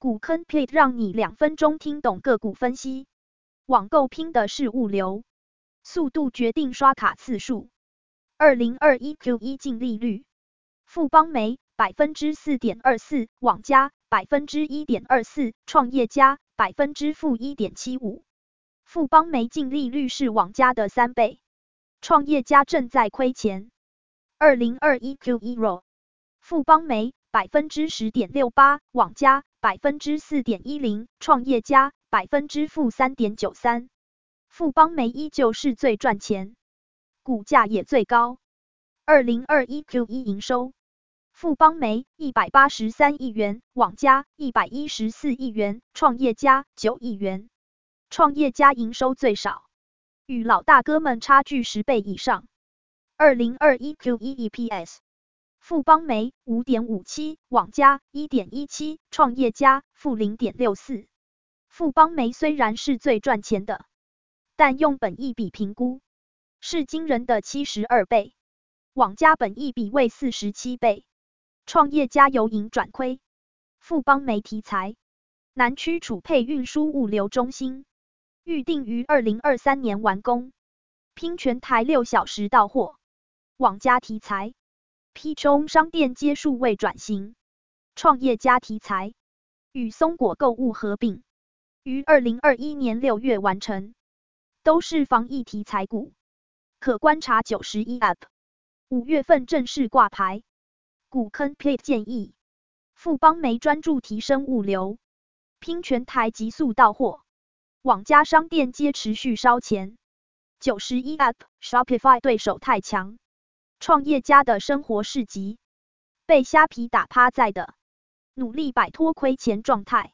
股坑 plate 让你两分钟听懂个股分析。网购拼的是物流，速度决定刷卡次数。二零二一 Q 一净利率，富邦媒百分之四点二四，网加百分之一点二四，创业加百分之负一点七五。富邦媒净利率是网加的三倍，创业家正在亏钱。二零二一 Q 一 r o 富邦媒百分之十点六八，网加百分之四点一零，创业家百分之负三点九三。富邦媒依旧是最赚钱，股价也最高。二零二一 Q 一营收，富邦媒一百八十三亿元，网家一百一十四亿元，创业家九亿元。创业家营收最少，与老大哥们差距十倍以上。二零二一 Q 一 EPS，富邦煤五点五七，网加一点一七，创业家负零点六四。富邦煤虽然是最赚钱的，但用本益比评估是惊人的七十二倍，网加本益比为四十七倍，创业家由盈转亏。富邦煤题材，南区储配运输物流中心预定于二零二三年完工，拼全台六小时到货。网加题材 P 中商店街数位转型，创业家题材，与松果购物合并，于二零二一年六月完成，都是防疫题材股，可观察九十一 App，五月份正式挂牌。股坑 plate 建议，富邦媒专注提升物流，拼全台急速到货，网家商店皆持续烧钱，九十一 App Shopify 对手太强。创业家的生活市集被虾皮打趴在的，努力摆脱亏钱状态。